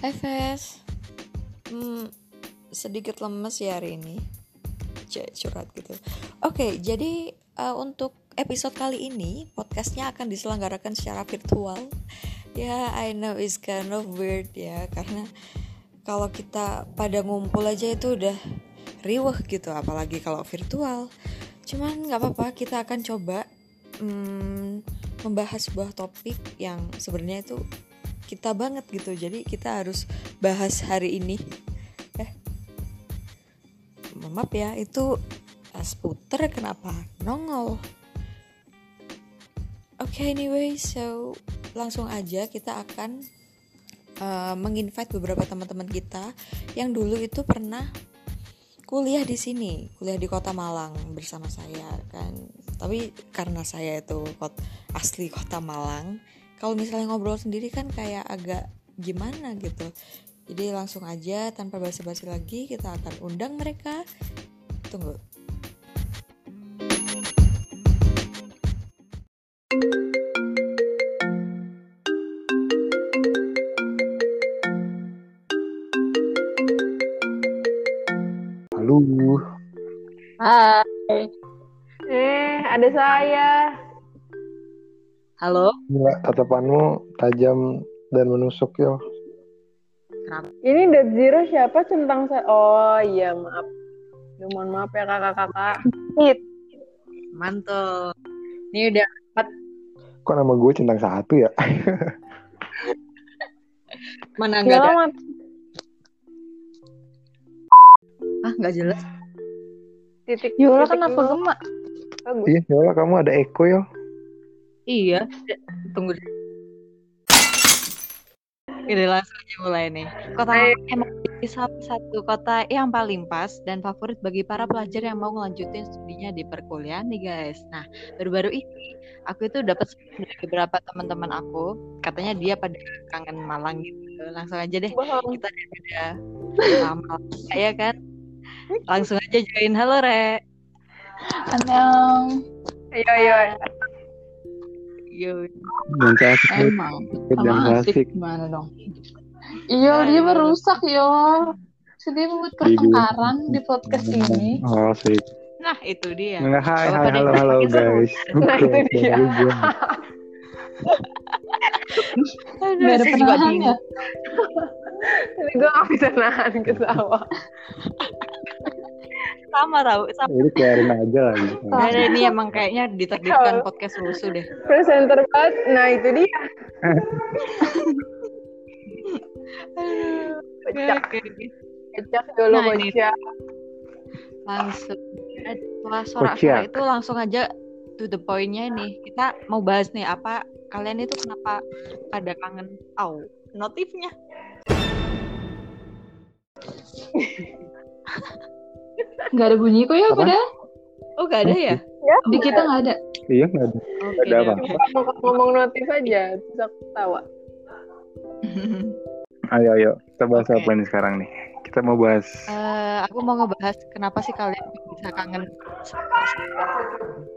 Ves hmm, Sedikit lemes ya hari ini. Cek curhat gitu. Oke jadi uh, untuk episode kali ini Podcastnya akan diselenggarakan secara virtual. Ya I know it's kind of weird ya Karena kalau kita pada ngumpul aja itu udah riweh gitu Apalagi kalau virtual. Cuman gak apa-apa kita akan coba hmm, Membahas sebuah topik yang sebenarnya itu kita banget gitu. Jadi kita harus bahas hari ini. Eh maaf ya itu tas puter kenapa nongol? Oke okay, anyway so langsung aja kita akan uh, menginvite beberapa teman-teman kita yang dulu itu pernah kuliah di sini kuliah di kota Malang bersama saya kan. Tapi karena saya itu asli kota Malang kalau misalnya ngobrol sendiri kan kayak agak gimana gitu jadi langsung aja tanpa basa-basi lagi kita akan undang mereka tunggu Halo. Hai. Eh, ada saya. Halo. Gila, tatapanmu tajam dan menusuk ya. Kenapa? Ini Dead Zero siapa centang saya? Oh iya maaf. Ya, mohon maaf ya kakak-kakak. Hit. Mantul. Ini udah empat. Kok nama gue centang satu ya? Mana enggak ada? Ah nggak jelas. Titik. Yola kenapa gemak? Iya, Yola kamu ada eko ya. Iya, tunggu deh. Ini langsung aja mulai nih. Kota Malang emang salah satu kota yang paling pas dan favorit bagi para pelajar yang mau ngelanjutin studinya di perkuliahan nih guys. Nah, baru-baru ini aku itu dapat dari beberapa teman-teman aku, katanya dia pada kangen Malang gitu. Langsung aja deh kita udah lama ya kan. Langsung aja join. Halo Re. Halo. Ayo ayo. Yo. Dan Emang. Asik gimana dong? Iya, dia merusak yo. Sedih buat pertengkaran di podcast ini. Oh, sih. Nah, itu dia. Nggak, hai, hai, halo, halo guys. Nah, itu dia. Gak ada penahan ya? Ini gue gak bisa nahan ketawa. Sama tau sama. Ini keluarin aja lagi. Nah, ini emang kayaknya ditakdirkan podcast lusuh deh. Presenter banget. Nah itu dia. Kocak. Kocak dulu Nah. Langsung setelah suara Kocak. itu langsung aja to the point-nya nih. Kita mau bahas nih apa kalian itu kenapa pada kangen au notifnya. Gak ada bunyi kok ya Apa? udah. Oh, gak ada ya? Ya, Di kita gak ada. Iya, nggak ada. Oke. ada apa. ngomong, notif aja, aku ketawa. Ayo, ayo. Kita bahas Oke. apa nih sekarang nih? Kita mau bahas Eh, aku mau ngebahas kenapa sih kalian bisa kangen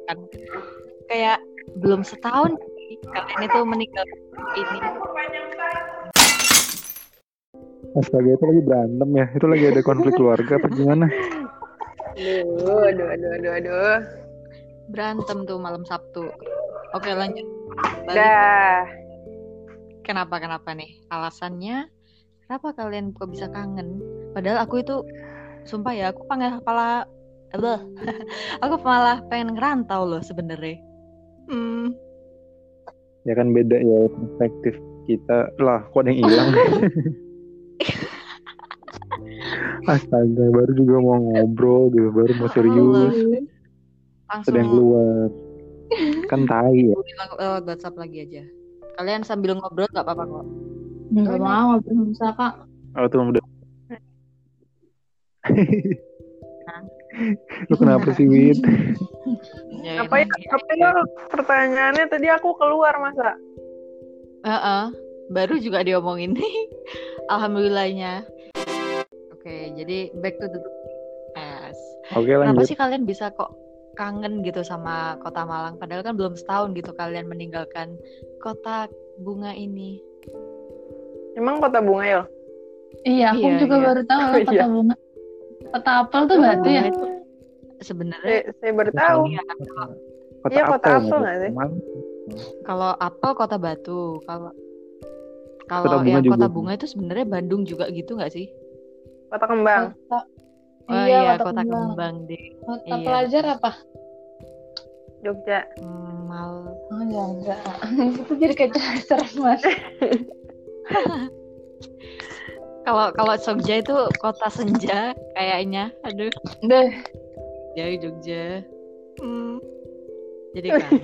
kan kayak belum setahun kalian itu meninggal ini Astaga itu lagi berantem ya. Itu lagi ada konflik keluarga apa gimana? Aduh, aduh, aduh, aduh, aduh. berantem tuh malam Sabtu. Oke lanjut. Balik. Dah. Kenapa kenapa nih? Alasannya kenapa kalian kok bisa kangen? Padahal aku itu sumpah ya aku pengen kepala Aduh. aku malah pengen ngerantau loh sebenarnya. Hmm. Ya kan beda ya perspektif kita. Lah, kok ada yang hilang? Astaga, baru juga mau ngobrol gitu, baru mau serius. Langsung yang keluar. Kan tai ya. bilang lewat WhatsApp lagi aja. Kalian sambil ngobrol gak apa-apa kok. Gak mau ngobrol sama kak. Oh tuh udah. Lu kenapa sih, Wid? Ya, Apa ya? Apa ya? Pertanyaannya tadi aku keluar masa? Heeh, baru juga diomongin nih. Alhamdulillahnya. Oke, jadi back to the yes. Oke Kenapa lanjut. sih kalian bisa kok kangen gitu sama kota Malang? Padahal kan belum setahun gitu kalian meninggalkan kota bunga ini. Emang kota bunga ya? Iya, aku Iya, juga iya. baru tahu Oh, kota iya. bunga. Kota apel tuh batu ya? Itu sebenarnya Saya, saya baru tahu. iya, Kota Iya, kota apel nggak sih? Kalau apel kota batu, kalau Kota kalau bunga yang juga. kota bunga itu sebenarnya Bandung juga gitu nggak sih? Kota kembang. Kota. Oh iya, kota, kembang deh. Kota Iya. pelajar apa? Jogja. Hmm, Mal Oh, enggak. Itu jadi kayak serem mas. kalau kalau Jogja itu kota senja kayaknya. Aduh, Deh, dari Jogja. Hmm. Jadi kan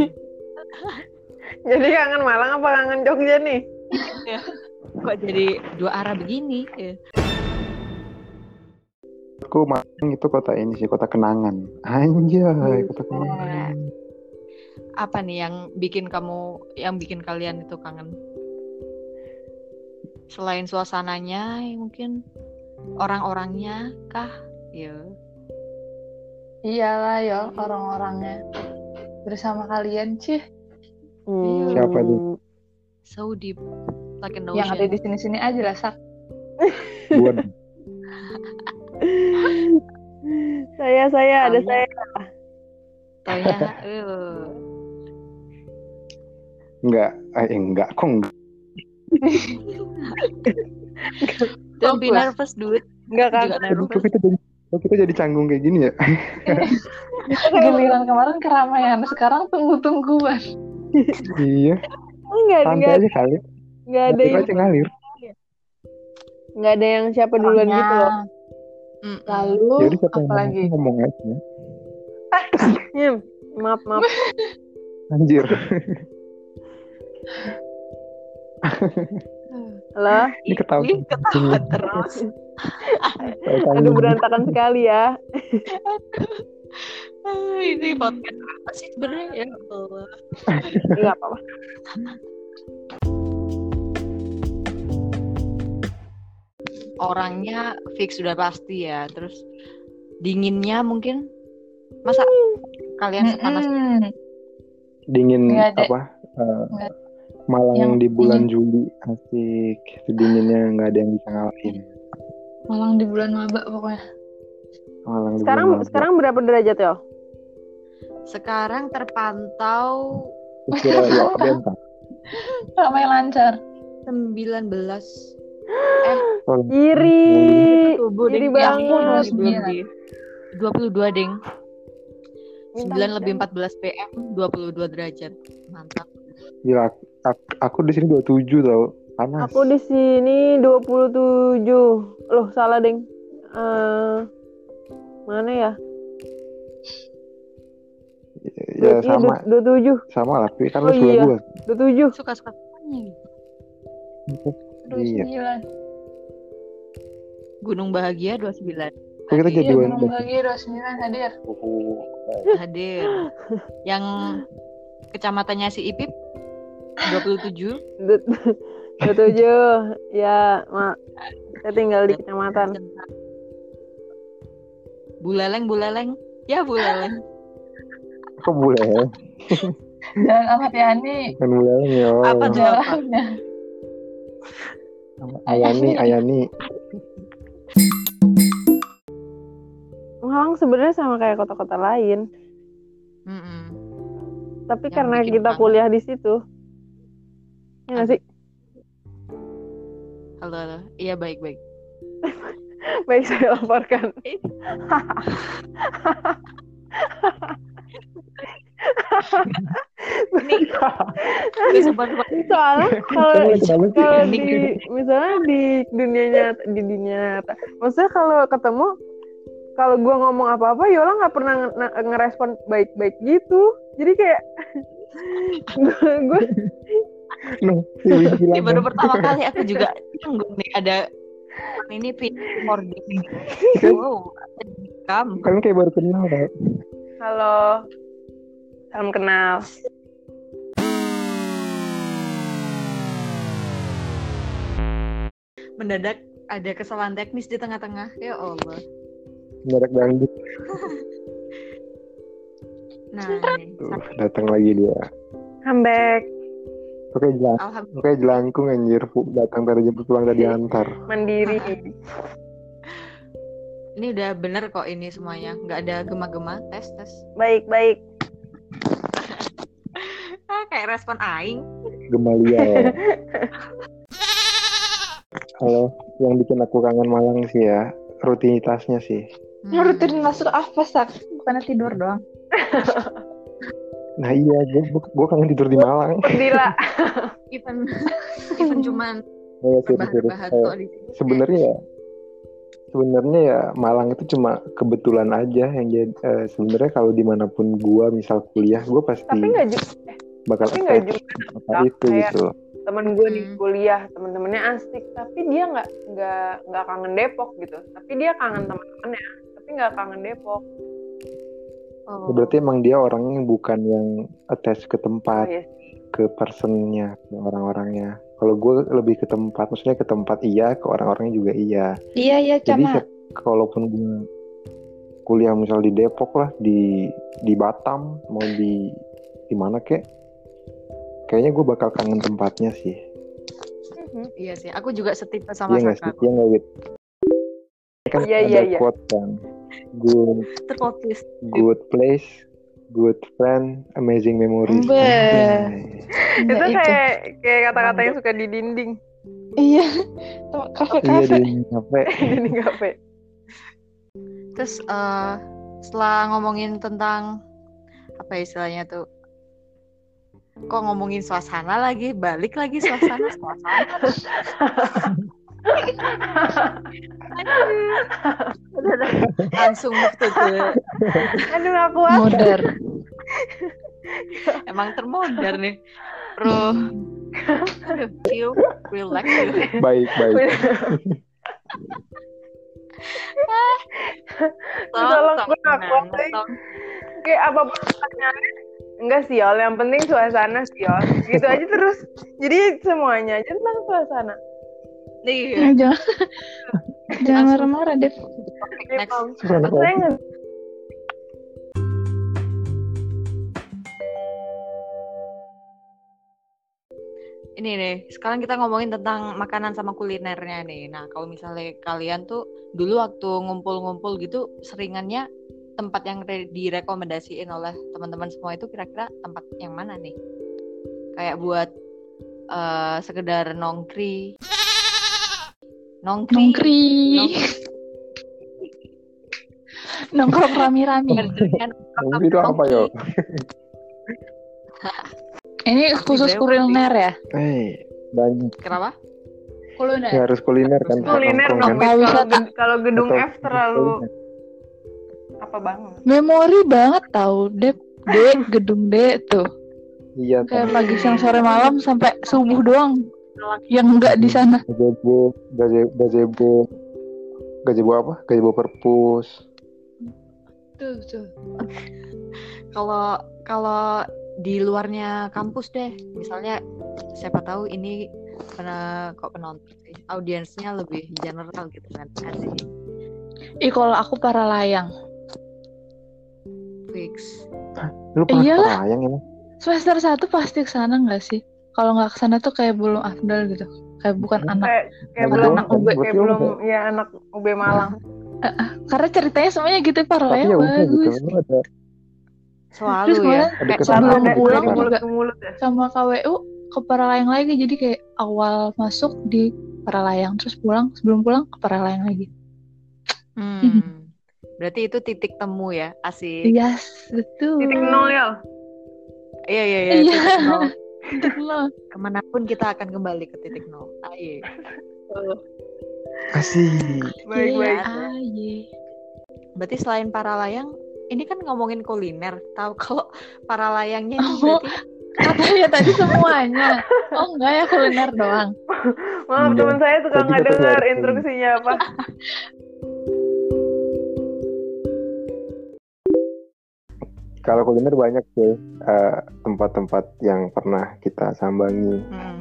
Jadi kangen Malang apa kangen Jogja nih? kok jadi dua arah begini? Ya. Aku Malang itu kota ini sih kota kenangan. Anjay, kota kenangan. Apa nih yang bikin kamu yang bikin kalian itu kangen? Selain suasananya mungkin orang-orangnya kah? Ya. iyalah yo orang-orangnya bersama kalian sih Hmm. Siapa tuh? So deep like an yang ada di sini-sini aja lah sak. Gua Saya saya ada Kamu. saya. Taunya, eh, enggak, eh enggak, kok enggak. Don't be nervous dude. Enggak kan? Aduh, kita jadi kok kita jadi canggung kayak gini ya? Giliran kemarin keramaian, sekarang tunggu-tungguan. iya, Enggak Iya, santai enggak aja kali. enggak ada yang ngalir. enggak ada yang siapa duluan Soalnya, gitu loh. Mm-mm. Lalu Jadi siapa yang apa lagi? ngomong, aja. Hmm, maaf maaf. Anjir. Halo. Ini ketawa. Ih, ketawa terus. Aduh berantakan sekali ya. Ini podcast apa sih sebenarnya ya Allah. Enggak apa-apa. Orangnya fix sudah pasti ya. Terus dinginnya mungkin masa kalian sepanas Mm-mm. Dingin Nggak ada. apa? eh, Nggak. Malang Yang di bulan Juli asik. Itu dinginnya nggak ada yang bisa ngalahin. Malang di bulan maba pokoknya. Malang di Sekarang bulan sekarang berapa derajat ya? sekarang terpantau ya bentar. Ramai lancar. 19 Oh, Iri. subuh Iri ding banget. Ya, di 22 ding Minta 9 lebih 14 PM 22 derajat mantap Gila, aku, aku di sini 27 tau. Panas. Aku di sini 27. Loh, salah, Deng. Eh mana ya? ya Iya, sama, du- 27. sama lah. Tapi kan Oh, lu sebelah iya. gua. 27. suka-suka semuanya gitu. Aduh, Iya. sembilan. Gunung Bahagia 29 Kok kita jadi Iya, dua Gunung Bahagia 29 hadir. hadir yang kecamatannya si Ipip 27 Du- 27. Ya, mak. Saya tinggal di kecamatan. Buleleng Buleleng ya Buleleng Kok boleh? Jalan Ahmad Yani. Kan boleh ya. Apa? Jalannya. Ayani, Ayani. Malang sebenarnya sama kayak kota-kota lain, Mm-mm. tapi Yang karena kita kangen. kuliah di situ. Ya nggak sih? halo halo iya baik baik Baik saya laporkan. Soalnya kalau kalau di misalnya di dunia nyata di dunia nyata, maksudnya kalau ketemu kalau gua ngomong apa-apa Yola nggak pernah nge- ngerespon baik-baik gitu. Jadi kayak gue gue Noh, pilih Ini bilang baru pertama kali aku juga nih ada ini pin recording. Wow, kamu Kalian kayak baru kenal tau. halo salam kenal. Mendadak ada kesalahan teknis di tengah-tengah. Ya Allah. Mendadak dangdut. Nah, nih, Tuh, datang lagi dia. Comeback. Oke jelas. Alhamdulillah. Oke jelangkung anjir. Datang tadi jemput pulang tadi antar. Mandiri. Ini udah bener kok ini semuanya. Nggak ada gema-gema. Tes, tes. Baik, baik. Ah, kayak respon aing. Gemalia Halo, yang bikin aku kangen Malang sih ya rutinitasnya sih. Hmm. Rutin masuk apa sak? Bukannya tidur doang. Nah iya, gue gue kangen tidur di Malang. Perdila. Even, even cuman Oh, ya, bahas Eh, kok di sini. sebenarnya ya sebenarnya ya Malang itu cuma kebetulan aja yang jadi eh, sebenarnya kalau di mana pun gua misal kuliah gua pasti Tapi nggak juga. bakal Tapi nggak attach juga. apa itu kayak- gitu Temen gue di kuliah, temen-temennya asik. Tapi dia nggak nggak nggak kangen Depok gitu. Tapi dia kangen teman-temannya. Tapi nggak kangen Depok. Oh. berarti emang dia orangnya bukan yang attach ke Oh, tempat iya ke personnya ke orang-orangnya kalau gue lebih ke tempat maksudnya ke tempat iya ke orang-orangnya juga iya Iya iya jadi sama. se- kalaupun gue kuliah misal di Depok lah di di Batam mau di di mana kek kayaknya gue bakal kangen tempatnya sih Mhm. Iya sih, aku juga setipe sama iya nggak sih Saka. iya nggak Wit kan Iya, ada iya, iya. quote kan good Terfokus. good place good friend amazing memories Be. Anjay. Itu kayak kayak kata-kata yang suka di dinding. Iya. iya Kafe-kafe. di kafe Dinding kafe. Terus eh, setelah ngomongin tentang apa istilahnya tuh kok ngomongin suasana lagi? Balik lagi suasana. Suasana langsung move to the- Aduh gak kuat. Modern. emang termodern nih. Pro Aduh, chill relax. Baik baik. Tolong, gue gak kuat. Kayak apa pun pertanyaannya. Enggak sih, Yol. Yang penting suasana sih, Yol. Gitu aja terus. Jadi semuanya aja tentang suasana. Nih, Eh, Jangan jangan marah-marah deh. next. Suasana Saya nggak Ini nih, sekarang kita ngomongin tentang makanan sama kulinernya nih. Nah, kalau misalnya kalian tuh dulu waktu ngumpul-ngumpul gitu, seringannya tempat yang re- direkomendasiin oleh teman-teman semua itu kira-kira tempat yang mana nih? Kayak buat eh, sekedar nongkri. Nongkri. Nongkri. Nongkri. Nongkrong rami-rami. Nongkri itu apa yo Ini khusus kuliner ya? eh banyak Kenapa? Kuliner. ya harus kuliner kan kuliner nongkrong dong. kan. Kalau wisata? ged- Kalau gedung F terlalu apa banget. Memori banget tahu, Dep. D, gedung D tuh. iya Kayak kan pagi siang sore malam sampai subuh doang. Yang enggak di sana. gazebo gaze- gazebo gazebo apa gazebo perpus Tuh, tuh. Kalau kalau di luarnya kampus deh, misalnya siapa tahu ini pernah kok penonton audiensnya lebih general gitu kan, Ih, kalau aku para layang. Fix. lu pernah Iyalah. sayang emang Semester 1 pasti ke sana enggak sih? Kalau nggak ke sana tuh kayak belum afdal gitu. Kayak bukan Hmm. anak. Kayak kayak Anak belum anak UB. kayak belum lu ya anak UB Malang. Karena ceritanya semuanya gitu para tapi layang ya gitu bagus. lu ada Selalu Terus ya. Kayak sebelum pulang juga. mulut ke mulut ya. sama KWU ke Paralayang lagi jadi kayak awal masuk di Paralayang terus pulang sebelum pulang ke Paralayang lagi Hmm. Berarti itu titik temu ya, asik. yes betul Titik nol ya. Iya iya iya. Iya. titik nol. Titik nol. Ke mana pun kita akan kembali ke titik nol. Iya. asik Baik Iya, baik. iya. Berarti selain para layang, ini kan ngomongin kuliner. Tahu kalau para layangnya ini Oh. berarti katanya tadi semuanya oh enggak ya kuliner doang Maaf Iya. teman saya suka nggak dengar instruksinya apa. kalau kuliner banyak sih eh, tempat-tempat yang pernah kita sambangi hmm.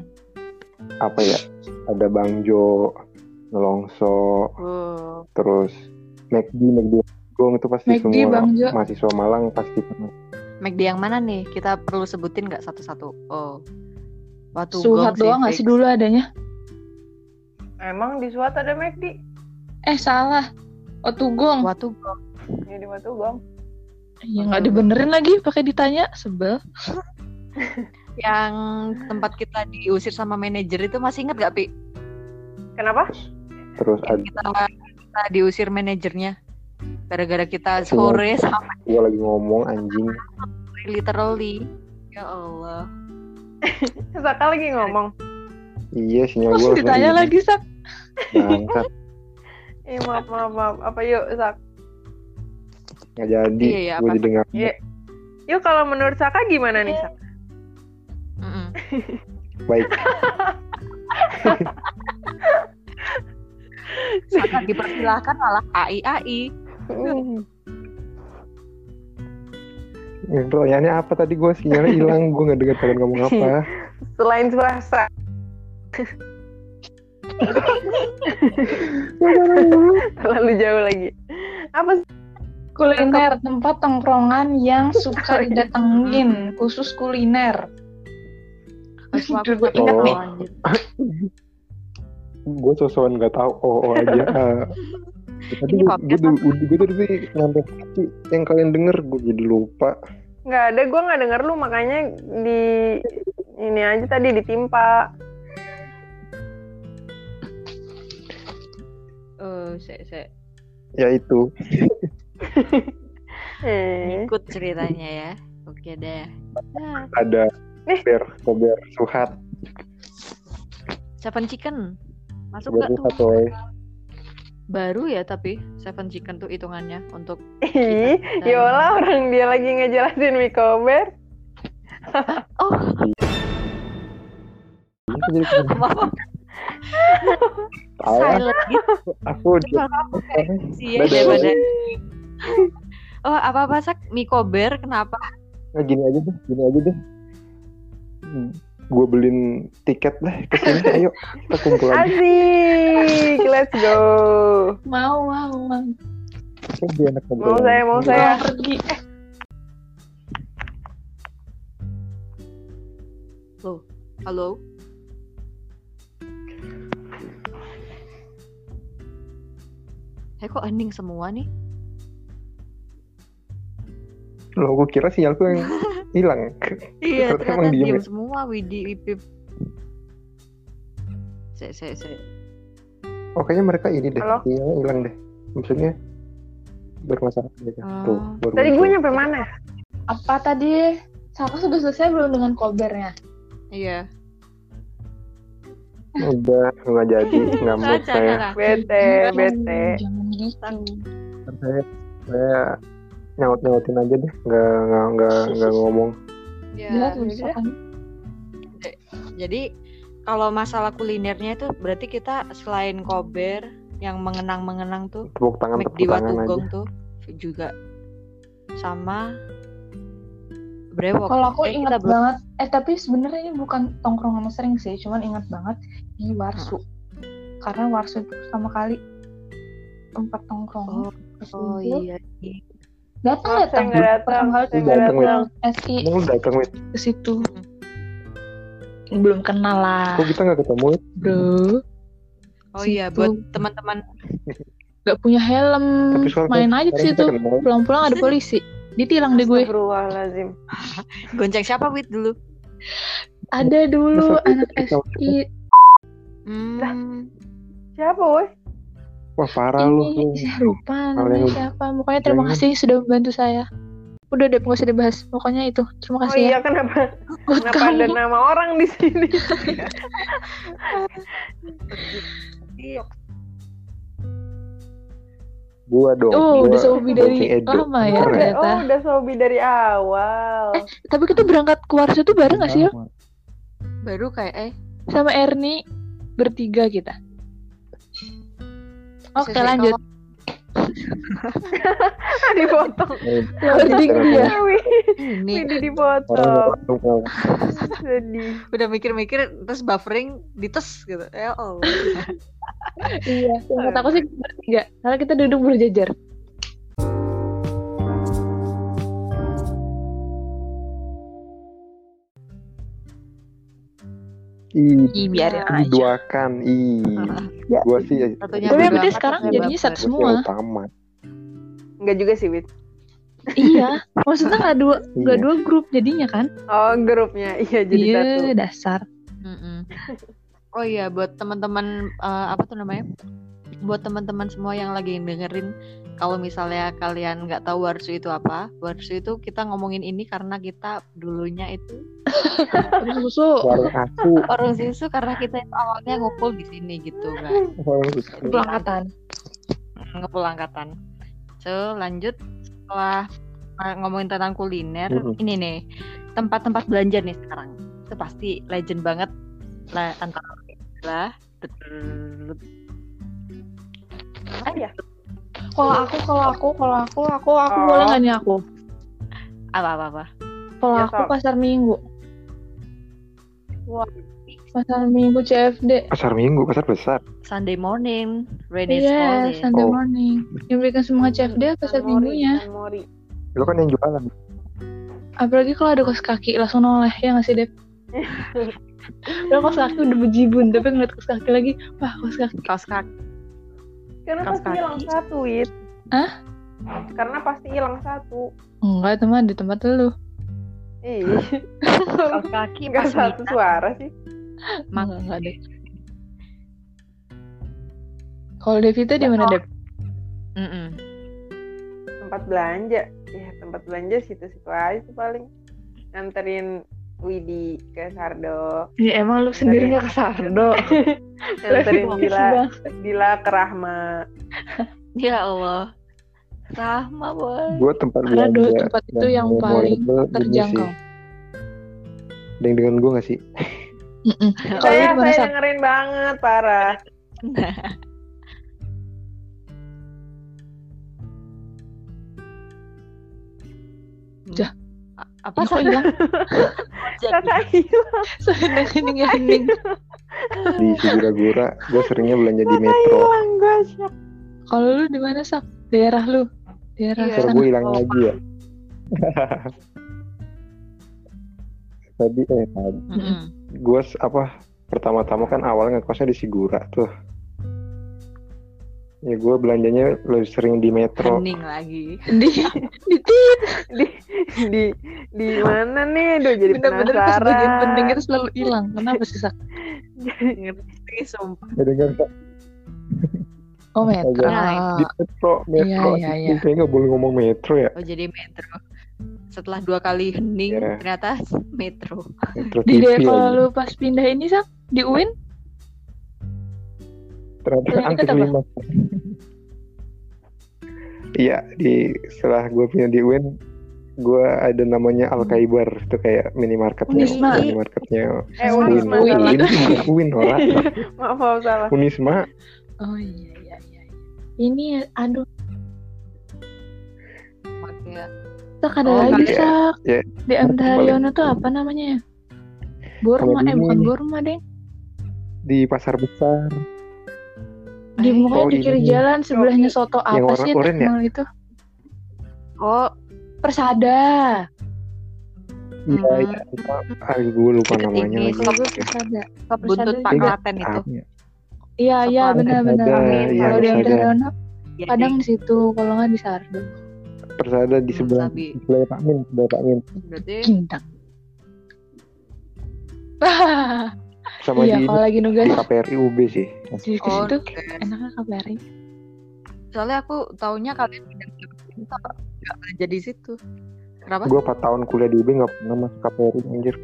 apa ya ada Bang Jo Nelongso Oh. terus McD McD Gong itu pasti McD, semua Bang Jo. mahasiswa Malang pasti pernah McD yang mana nih? Kita perlu sebutin nggak satu-satu? Oh, Watu Suhat doang nggak sih dulu adanya? Emang di Suat ada McD? Eh salah. Watugong. Watugong. Ya di Watugong. Ya nggak dibenerin lagi pakai ditanya sebel. Yang tempat kita diusir sama manajer itu masih inget gak Pi? Kenapa? Terus ada Kita, kita diusir manajernya gara-gara kita sore sampai gue lagi ngomong anjing. literally. Ya Allah. Saka lagi ngomong. Iya sinyal Terus gue ditanya lagi sak. Angkat Eh maaf maaf maaf. Apa yuk Sak? Nggak jadi. Iya, iya, gue jadi nggak. Iya. Yuk kalau menurut Saka gimana nih Sak? Mm-mm. Baik. Sangat dipersilahkan malah AI AI. Ya, Pertanyaannya apa tadi gue sinyalnya hilang. gue nggak dengar kalian ngomong apa. Selain Selasa. Terlalu jauh lagi. Apa sih? Kuliner tempat tongkrongan yang suka didatengin khusus kuliner. Oh. nih. gue sosokan nggak tahu oh, oh aja Ah. tadi Ini gue podcast gue gue tadi sampai hati yang kalian denger gue jadi lupa Nggak ada, gue nggak denger lu makanya di ini aja tadi ditimpa. Eh, se se ya itu Eh. ikut ceritanya ya. Oke deh. Nah, ada Nih. kober kober suhat Seven Chicken. Masuk kober gak tuh? woy. Baru ya tapi Seven Chicken tuh hitungannya untuk Ih, kita. Yola orang dia lagi ngejelasin Mikober. Oh, silent gitu aku di sih ya Dadah. daripada Oh, apa-apa sak Mikober kenapa? nah, gini aja deh gini aja deh gue beliin tiket deh ke sini ayo kita kumpul aja Asik, let's go. Mau mau mau. Dia enak ngobrol. Mau saya, mau saya. Mau pergi. Eh, Loh, halo? Eh kok ending semua nih? Loh gue kira sinyalku yang hilang Iya, Ternyata emang ternyata diem diem ya? semua Widi Ipip. Se se se. oh kayaknya mereka ini deh Halo? sinyalnya hilang deh maksudnya bermasalah gitu Oh. tuh baru Tadi gue nyampe mana? apa tadi? Saka sudah selesai belum dengan kobernya? Iya. udah nggak jadi Caca, saya. Bete, bete. Jangan gitu. Ntar saya saya nyaut nyautin aja deh nggak nggak nggak nggak ngomong Ya, udah. misalkan. Jadi kalau masalah kulinernya itu berarti kita selain kober yang mengenang-mengenang tuh tepuk tangan tepuk tangan aja Watugong tuh juga sama brewok. Kalau aku Eh, ingat banget, eh tapi sebenarnya ini bukan tongkrongan sering sih, cuman ingat banget di Warsu. Karena Warsu itu pertama kali tempat tongkrongan. Oh, oh iya. iya. Datang datang. nggak datang. Nggak datang datang, SI emang lu datang wit ke situ. Belum kenal lah, kok kita nggak ketemu bro. Oh iya, buat teman-teman Gak punya helm, Tapi main aja di sekarang situ. Pulang-pulang ada polisi. Ditilang deh gue. Astagfirullahaladzim. gonceng siapa Wit dulu? Ada dulu anak SI. Hmm. Siapa woi? Wah parah lu Ini lu. saya lupa namanya siapa. Pokoknya terima yang- kasih sudah membantu saya. Udah deh, nggak usah dibahas. Pokoknya itu. Terima Oh kasih iya ya. kenapa? Buat Kenapa kamu. ada nama orang di sini? Iya. gua dong Oh, gua udah sehobi dari lama ya Keren. ternyata. Oh udah sobi dari awal. Tapi kita berangkat ke Warso tuh bareng gak sih ya? Baru kayak eh Sama Erni bertiga kita. Oke Sese, lanjut. dipotong. Loading dia. Ini dipotong. orang Sedih. udah mikir-mikir terus buffering dites gitu. Ya Allah. Iya. Yang kata aku sih bertiga. Karena kita duduk berjajar. Ih, Ih, biarin aja. diduakan. Ih. Ya. Gua sih Satunya Tapi berarti amat, sekarang jadinya satu semua. utama. Enggak juga sih, Wit. iya, maksudnya nggak dua nggak Iya. dua grup jadinya kan? Oh, grupnya. Iya, jadi Iya, satu. dasar. Mm-mm. Oh iya, buat teman-teman eh, apa tuh namanya? Buat teman-teman semua yang lagi dengerin, kalau misalnya kalian nggak tahu warsu itu apa, warsu itu kita ngomongin ini karena kita dulunya itu Susu. Warung aku. warung susu karena kita itu awalnya ngumpul di sini gitu kan, Warung susu. Pelangkatan. ngumpul angkatan. So lanjut setelah ngomongin tentang kuliner, Mhm. ini nih tempat-tempat belanja nih sekarang. Itu pasti legend banget lah antara lah Ah, ya. Kalau aku, kalau aku, kalau aku, aku, aku Oh. boleh nggak nih aku? apa apa apa. Kalau Ya, aku pasar minggu. Wah. Pasar minggu CFD. Pasar Minggu, pasar besar. Sunday morning, ready Iya, morning. Sunday Oh. morning. Yang berikan semua CFD pasar minggunya. Mori. Lo kan yang jualan. Apalagi kalau ada kos kaki langsung noleh ya nggak sih Dep? Udah kos kaki udah bejibun tapi ngeliat kos kaki lagi, wah kos kaki. kaos kaki. Karena pasti kaki. hilang satu, Wit. Hah? Karena pasti hilang satu. Enggak teman di tempat lu. Ih, kaki enggak satu minta. suara sih. Mak- Enggak, deh. Kalau Devita di mana Dep? Mm-mm. Tempat belanja. Ya, tempat belanja situ-situ aja sih paling. Nganterin Widi ke Sardo. Ya emang lu sendiri nggak ke Sardo. Nganterin Dila. Dila ke Rahma. Ya Allah. Rahma boy. Gue tempat Karena dulu tempat itu yang paling terjangkau. Ada yang dengan gue gak sih? Saya, saya dengerin banget, parah. Apa Kok sih? hilang? Kakak hilang. Saya hening hening. Di Sigura-gura, gue seringnya belanja di Metro. hilang. Kalau lu di mana sak? Daerah lu? Daerah Iya. Gue hilang lagi ya. tadi eh tadi Mm-mm. gue apa pertama-tama kan awalnya ngekosnya di Sigura tuh. Ya gue belanjanya lebih sering di Metro. Hening lagi. Di di tit. Di, di, di mana nih? Duh, jadi Bener-bener pas bagian penasaran. penting itu selalu hilang. Kenapa sih sak? Ngerti sumpah. Ya dengar? Oh metro. Nah, di Metro, Metro. Iya, iya, Asik, iya. Kayaknya nggak boleh ngomong Metro ya. Oh jadi metro. Setelah dua kali hening, Iya. ternyata metro. Metro Di lagi. lu pas pindah ini sak di UIN Ternyata apa? lima. Iya di setelah gue punya di UIN, gue ada namanya Alkaibar itu kayak minimarketnya, Unisma. minimarketnya Eh, UIN. Unisma. Uin. UIN, orang. Maaf, maaf, salah. Unisma, Oh iya iya iya. Ini aduh Makanya sak ada Oh, lagi iya. sak. Iya. Di MT Haryono tuh apa namanya ya? Borma eh bukan. Borma deh. di pasar besar. Di pokoknya Oh, di kiri ini. jalan sebelahnya soto Yang apa warna sih oranye ya? itu? Oh, Persada. Iya, Hmm. iya. Ah, gue lupa Deket namanya ini, lagi. Kalau Persada. Kalau buntut Persada Pak juga. Klaten itu. Ah, iya. Iya iya benar-benar. Iya, Kalau di Ya, kadang di situ, kalau nggak di Sardo. Persada di sebelah di sebelah Pak Min, sebelah Pak Min. berarti. Sama iya di kalau lagi di nugas KPRI UB sih. di ke Oh, situ oke. enaknya KBRI. soalnya aku taunya kalian nggak belanja di situ. Kenapa? Gue 4 tahun kuliah di UB nggak pernah masuk KPRI anjir.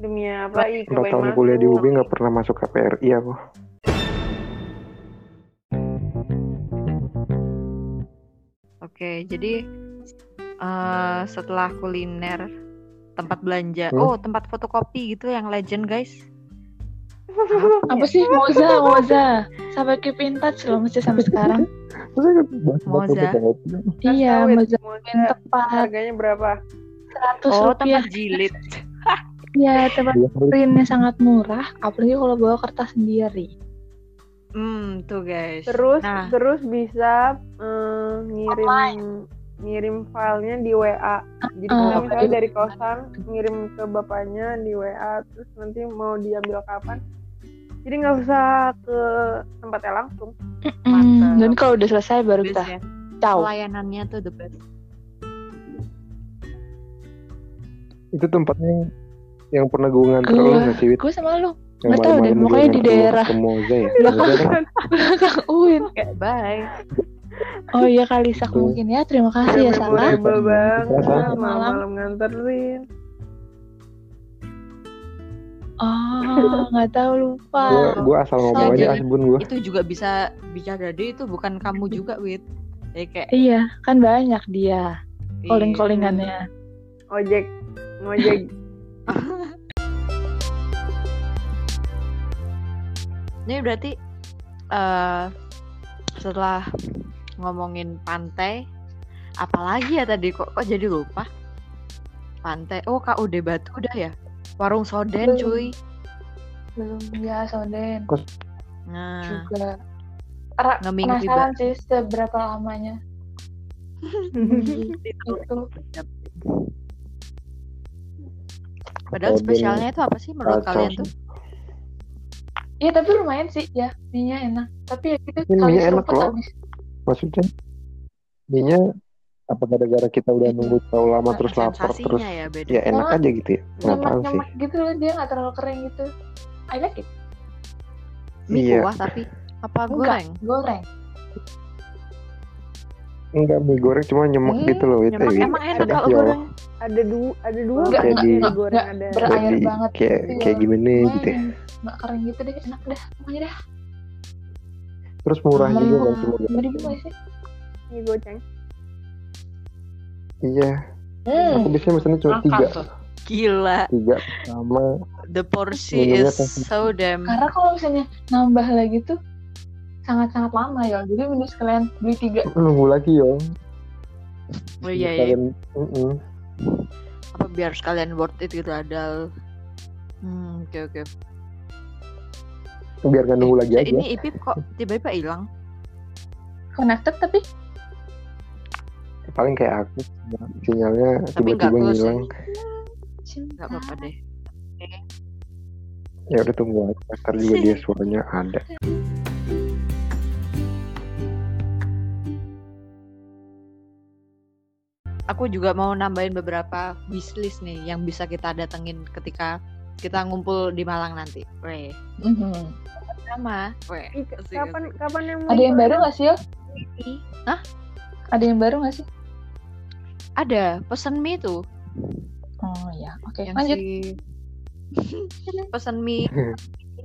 Demi apa? Ih, 4 cobain tahun masuk. kuliah di UB nggak pernah masuk KPRI aku. Oke, jadi eh, setelah kuliner, tempat belanja, Hmm. oh tempat fotokopi gitu yang legend guys. Apa sih Moza Moza sampai keep in touch loh masih sampai sekarang. Moza. iya tahu, Moza tepat Harganya berapa? 100 Oh rupiah. tempat jilid. Iya tempat printnya sangat murah, apalagi kalau bawa kertas sendiri. Hmm tuh guys. Terus Nah. terus bisa eh, ngirim ngirim filenya di WA. Jadi Uh, kita misalnya dari kosan ngirim ke bapaknya di WA, terus nanti mau diambil kapan. Jadi nggak usah ke tempatnya langsung. Mantap. dan kalau udah selesai baru Best kita ya. tahu. Pelayanannya tuh the best. Itu tempatnya yang pernah gue nganter lu Gue, nggak sih Wit? gue sama lu nggak tahu deh, pokoknya di daerah. Ke Moza ya? Belakang. Kan? belakang Uin. Kayak bye. Oh iya kali Sak Tuh. mungkin ya. Terima kasih ya Sak. Memorable. Malam-malam nganterin. Oh, nggak tahu lupa. Gue asal ngomong aja asbun gue. Itu juga bisa bisa jadi itu bukan kamu juga, Wit. Jadi kayak Iya, kan banyak dia calling-callingannya. Ojek, ngojek. Ini berarti eh setelah ngomongin pantai, apalagi ya tadi kok kok jadi lupa? Pantai. Oh, KUD Batu udah ya? Warung Soden, Belum. cuy. Belum ya Soden Nah, juga. Ra- Ngemingin penasaran sih seberapa lamanya itu. Padahal spesialnya itu apa sih menurut kacau kalian tuh? Iya tapi lumayan sih ya, minyak enak. Tapi ya gitu Ini kali enak seruput loh. habis. Maksudnya Ininya apa gara-gara kita udah nunggu terlalu lama terus lapar terus ya beda. ya enak Sama aja gitu ya nggak tahu sih gitu loh dia nggak terlalu kering gitu. I like it. Mie Iya. kuah tapi apa Enggak. goreng? Goreng. enggak mie goreng cuma nyemek Hmm, gitu loh itu Nyemek ya emang enak Ada. kalau Ya goreng. ada dua, ada dua Enggak, kan? enggak, Ada enggak, goreng enggak. ada. Berair Jadi banget kayak gitu kayak ya. gimana gitu ya Hmm, Nggak kering gitu deh, enak dah. Pokoknya dah. Terus murah Hmm. juga kan cuma? Ini goceng. iya Hmm. aku biasanya pesannya cuma Makan tiga tuh. Gila, tiga sama the Minumnya is so damn. Karena kalau misalnya nambah lagi tuh sangat-sangat lama ya. Jadi mending sekalian beli tiga. nunggu lagi yo Oh iya iya. Sekalian- Mm-mm. Apa biar sekalian worth it gitu ada. Hmm, oke oke. Biar nggak nunggu lagi Eh, aja. Ini Ipip kok tiba-tiba hilang? Connected tapi? Paling kayak aku. Sinyalnya nggak tiba-tiba close ngilang. Gak apa-apa deh. ya udah tunggu aja. Ntar juga dia suaranya ada. Aku juga mau nambahin beberapa wishlist nih yang bisa kita datengin ketika kita ngumpul di Malang nanti. Weh, Mhm. sama. Weh. Ih, asik, kapan asik. kapan yang ada yang baru nggak sih? Hah? Ada yang baru nggak sih? Ada pesen mie tuh Oh ya, oke. yang Lanjut. si pesen mie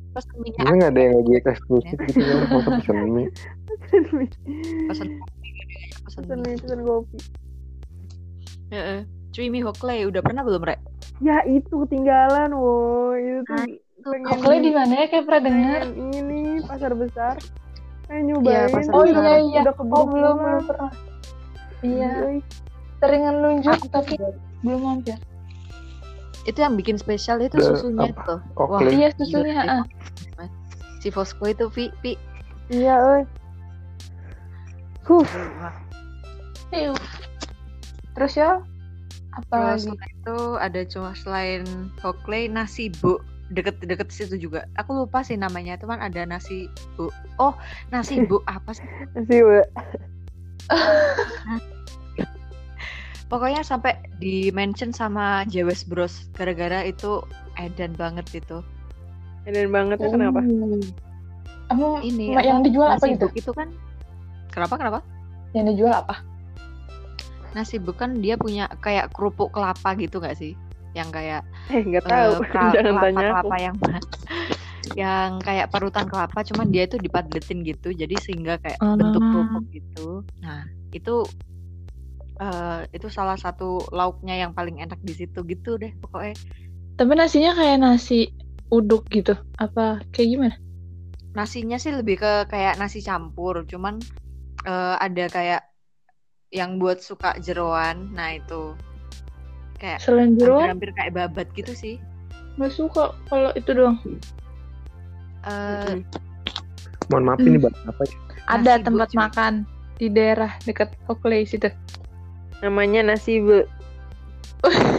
pesen mie Ini nggak ada yang lagi eksklusif gitu ya pesen mie pesen pesen Pesen mie. mie, pesen kopi. Heeh. Cuy mie Hokle udah pernah belum rek? Ya itu ketinggalan, woi. Itu Ah, tuh pengen Hokle di mana ya? Kayak pernah dengar. ini pasar besar. Pengen Iya, nyobain. pasar Oh besar. iya iya. Udah Oh keburu belum pulang. belum pernah. Iya. Seringan nunjuk tapi belum mampir. Itu yang bikin spesial itu susunya apa? tuh. Oke. Wah, Iya susunya. ah. Si Fosco itu Vi, Vi. Iya, oi. Huh. Terus ya apa Terus lagi? selain itu ada cuma selain Hokle nasi bu deket-deket situ juga. Aku lupa sih namanya, cuman ada nasi bu. Oh, nasi bu apa sih? sih, Wak. Pokoknya sampai di mention sama Jewes Bros gara-gara itu edan banget itu. Edan banget ya kenapa? Kamu Ini yang dijual apa nasi gitu? itu kan Kenapa kenapa? Yang dijual apa? Nasi buk kan dia punya kayak kerupuk kelapa gitu nggak sih? Yang kayak Eh, nggak eh, tahu. pra- Jangan kelapa, tanya aku. kelapa yang yang kayak parutan kelapa cuman dia itu dipadletin gitu jadi sehingga kayak bentuk kerupuk gitu. Nah, itu eh, itu salah satu lauknya yang paling enak di situ gitu deh pokoknya. Tapi nasinya kayak nasi uduk gitu. Apa kayak gimana? Nasinya sih lebih ke kayak nasi campur, cuman eh, ada kayak yang buat suka jeroan. Nah, itu kayak Selain jeroan hampir-hampir kayak babat gitu sih. nggak suka kalau itu doang. Eh, mohon maaf Hmm. ini bahas apa ya Ada Nasi tempat makan di daerah dekat Oakley situ. Namanya nasi bu.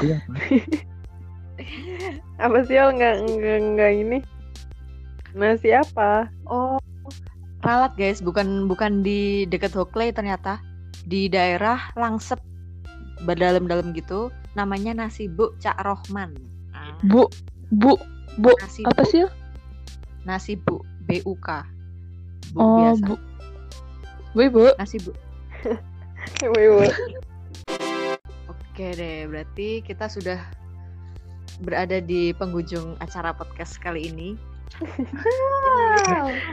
Iya, apa sih Yol nggak nggak nggak ini? Nasi apa? Oh, ralat guys, bukan bukan di dekat Hokley ternyata di daerah Langsep berdalam-dalam gitu. Namanya nasi Bu Cak Rohman. Ah, Bu, bu, bu. nasi Apa Bu. sih? Nasi Bu B U K. Bu Oh, biasa. bu. Bu, bu. Nasi Bu. Woi, woi. Oke deh, berarti kita sudah berada di penghujung acara podcast kali ini.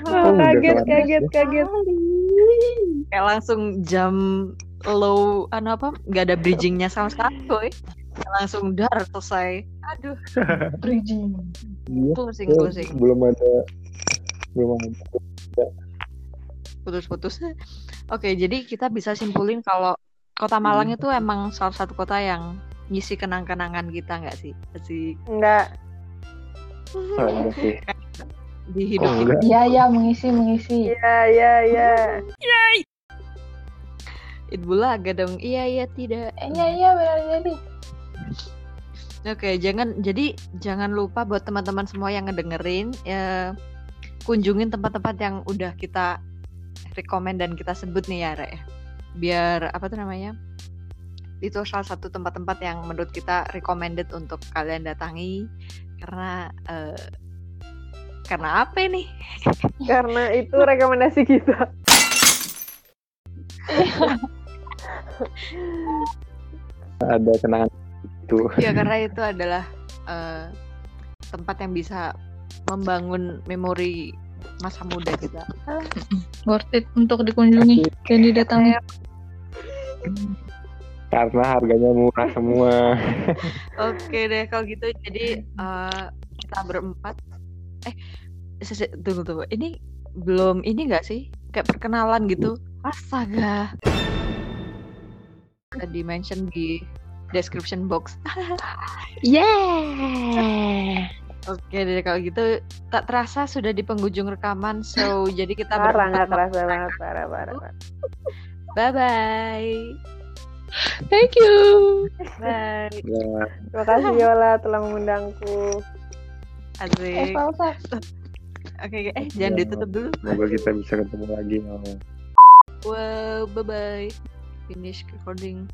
Oh, udah kaget, kaget, ya? kaget. Kayak langsung jam low, anu apa? Gak ada bridgingnya sama sekali, boy. Langsung dar selesai. Aduh, Bridging. Iya. pusing Ya, pusing, belum ada belum ada putus-putus. Oke, jadi kita bisa simpulin kalau Kota Malang itu emang salah satu kota yang ngisi kenang-kenangan kita nggak sih? Sih Enggak. Ah, enggak sih. Di hidup Oh. Iya, iya, mengisi, mengisi. Iya, iya, iya. Itbula agak dong. Iya iya tidak. Eh, Iya, iya, benar jadi. Oke, jangan jadi jangan lupa buat teman-teman semua yang ngedengerin ya kunjungin tempat-tempat yang udah kita rekomend dan kita sebut nih ya, Rek. Biar apa tuh namanya? Itu salah satu tempat-tempat yang menurut kita recommended untuk kalian datangi karena eh, karena apa nih? Karena itu rekomendasi kita. ada kenangan itu Ya karena itu adalah eh, tempat yang bisa membangun memori masa muda kita. Worth it untuk dikunjungi dan didatangi. karena harganya murah semua Oke deh kalau gitu jadi eh, kita berempat eh tunggu tunggu ini belum ini enggak sih kayak perkenalan gitu astaga ada di mention di description box Yeah. oke deh kalau gitu tak terasa sudah di penghujung rekaman so jadi kita Parah, nggak kerasa banget. Parah, parah, parah. bye bye Thank you. bye Terima kasih Yola telah mengundangku. Asik Evalsa. oke oke. eh jangan Ya. ditutup dulu semoga kita bisa ketemu lagi oh. wow bye bye finish recording